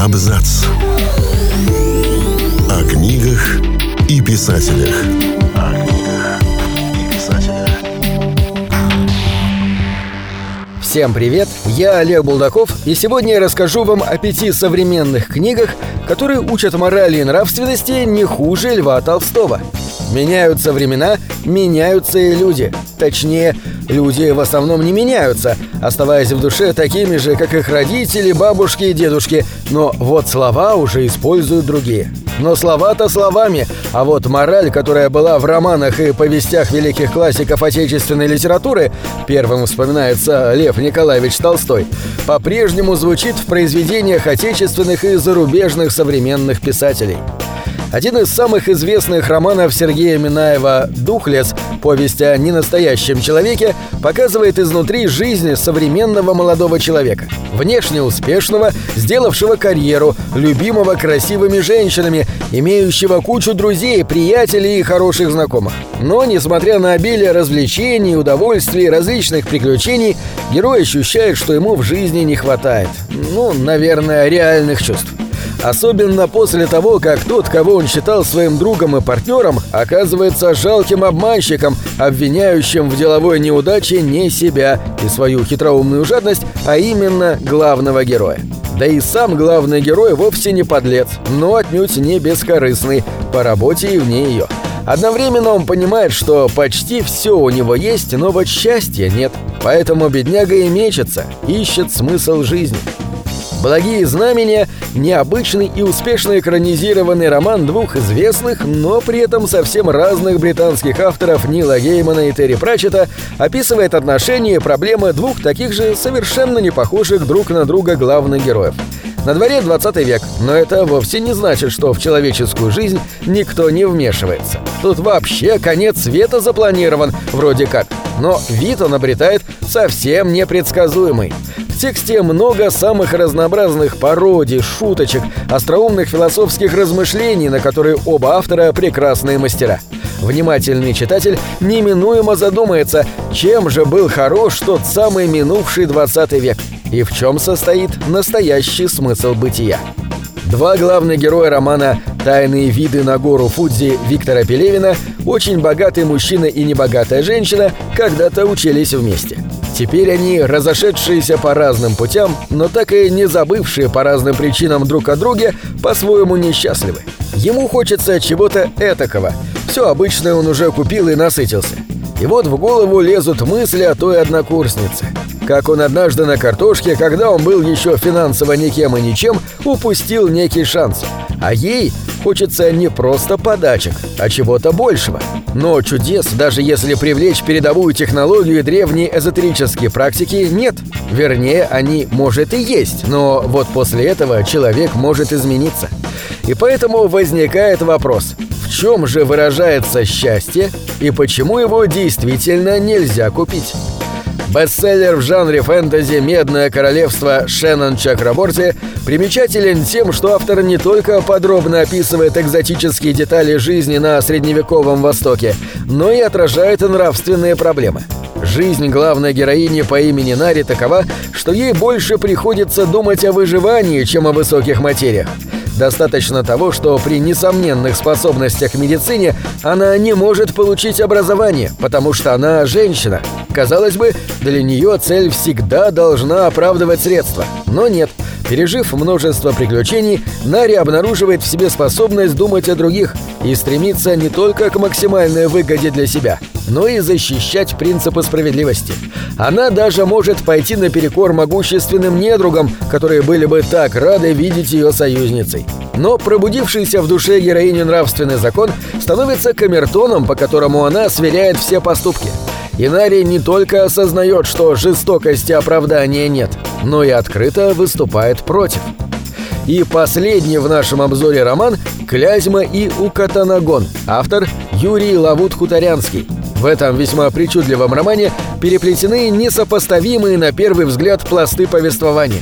Абзац. О книгах и писателях. О книгах и писателях. Всем привет, я Олег Булдаков, и сегодня я расскажу вам о пяти современных книгах, которые учат морали и нравственности не хуже Льва Толстого. Меняются времена, меняются и люди. Точнее, люди в основном не меняются, оставаясь в душе такими же, как их родители, бабушки и дедушки, но вот слова уже используют другие. Но слова-то словами, а вот мораль, которая была в романах и повестях великих классиков отечественной литературы, первым вспоминается Лев Николаевич Толстой, по-прежнему звучит в произведениях отечественных и зарубежных современных писателей. Один из самых известных романов Сергея Минаева «Духлес. Повесть о ненастоящем человеке» показывает изнутри жизнь современного молодого человека. Внешне успешного, сделавшего карьеру, любимого красивыми женщинами, имеющего кучу друзей, приятелей и хороших знакомых. Но, несмотря на обилие развлечений, удовольствий, различных приключений, герой ощущает, что ему в жизни не хватает. Ну, наверное, реальных чувств. Особенно после того, как тот, кого он считал своим другом и партнером, оказывается жалким обманщиком, обвиняющим в деловой неудаче не себя и свою хитроумную жадность, а именно главного героя. Да и сам главный герой вовсе не подлец, но отнюдь не бескорыстный, по работе и вне ее. Одновременно он понимает, что почти все у него есть, но вот счастья нет. Поэтому бедняга и мечется, ищет смысл жизни. «Благие знамения» — необычный и успешно экранизированный роман двух известных, но при этом совсем разных британских авторов Нила Геймана и Терри Пратчета описывает отношения и проблемы двух таких же совершенно не похожих друг на друга главных героев. На дворе 20 век, но это вовсе не значит, что в человеческую жизнь никто не вмешивается. Тут вообще конец света запланирован, вроде как. Но вид он обретает совсем непредсказуемый. Тексте много самых разнообразных пародий, шуточек, остроумных философских размышлений, на которые оба автора прекрасные мастера. Внимательный читатель неминуемо задумается, чем же был хорош тот самый минувший 20 век и в чем состоит настоящий смысл бытия. Два главных героя романа «Тайные виды на гору Фудзи» Виктора Пелевина, очень богатый мужчина и небогатая женщина, когда-то учились вместе. Теперь они, разошедшиеся по разным путям, но так и не забывшие по разным причинам друг о друге, по-своему несчастливы. Ему хочется чего-то этакого. Все обычное он уже купил и насытился. И вот в голову лезут мысли о той однокурснице. Как он однажды на картошке, когда он был еще финансово никем и ничем, упустил некий шанс. А ей хочется не просто подачек, а чего-то большего. Но чудес, даже если привлечь передовую технологию и древние эзотерические практики, нет. Вернее, они, может, и есть, но вот после этого человек может измениться. И поэтому возникает вопрос, в чем же выражается счастье и почему его действительно нельзя купить? Бестселлер в жанре фэнтези «Медное королевство» Шеннон Чакраборти примечателен тем, что автор не только подробно описывает экзотические детали жизни на средневековом Востоке, но и отражает нравственные проблемы. Жизнь главной героини по имени Нари такова, что ей больше приходится думать о выживании, чем о высоких материях. Достаточно того, что при несомненных способностях к медицине она не может получить образование, потому что она женщина. Казалось бы, для нее цель всегда должна оправдывать средства. Но нет. Пережив множество приключений, Нари обнаруживает в себе способность думать о других и стремится не только к максимальной выгоде для себя, но и защищать принципы справедливости. Она даже может пойти наперекор могущественным недругам, которые были бы так рады видеть ее союзницей. Но пробудившийся в душе героини нравственный закон становится камертоном, по которому она сверяет все поступки. Инари не только осознает, что жестокости оправдания нет, но и открыто выступает против. И последний в нашем обзоре роман «Клязьма и Укатанагон», автор Юрий Лавут-Хуторянский. В этом весьма причудливом романе переплетены несопоставимые на первый взгляд пласты повествования.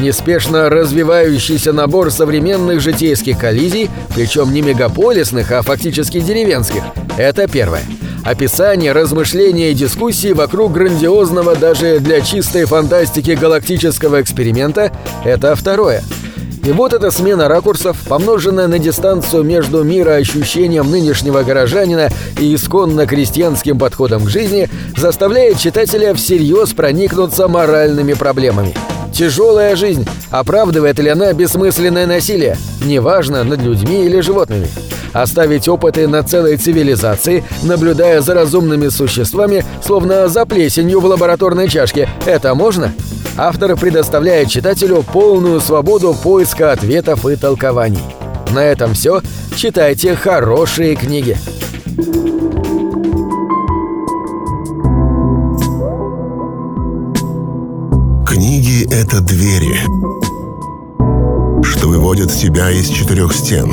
Неспешно развивающийся набор современных житейских коллизий, причем не мегаполисных, а фактически деревенских. Это первое. Описание, размышления и дискуссии вокруг грандиозного даже для чистой фантастики галактического эксперимента – это второе. И вот эта смена ракурсов, помноженная на дистанцию между мироощущением нынешнего горожанина и исконно крестьянским подходом к жизни, заставляет читателя всерьез проникнуться моральными проблемами. Тяжелая жизнь. Оправдывает ли она бессмысленное насилие? Неважно, над людьми или животными. Оставить опыты над целой цивилизацией, наблюдая за разумными существами, словно за плесенью в лабораторной чашке, это можно? Автор предоставляет читателю полную свободу поиска ответов и толкований. На этом все. Читайте хорошие книги. Книги — это двери, что выводят тебя из четырех стен.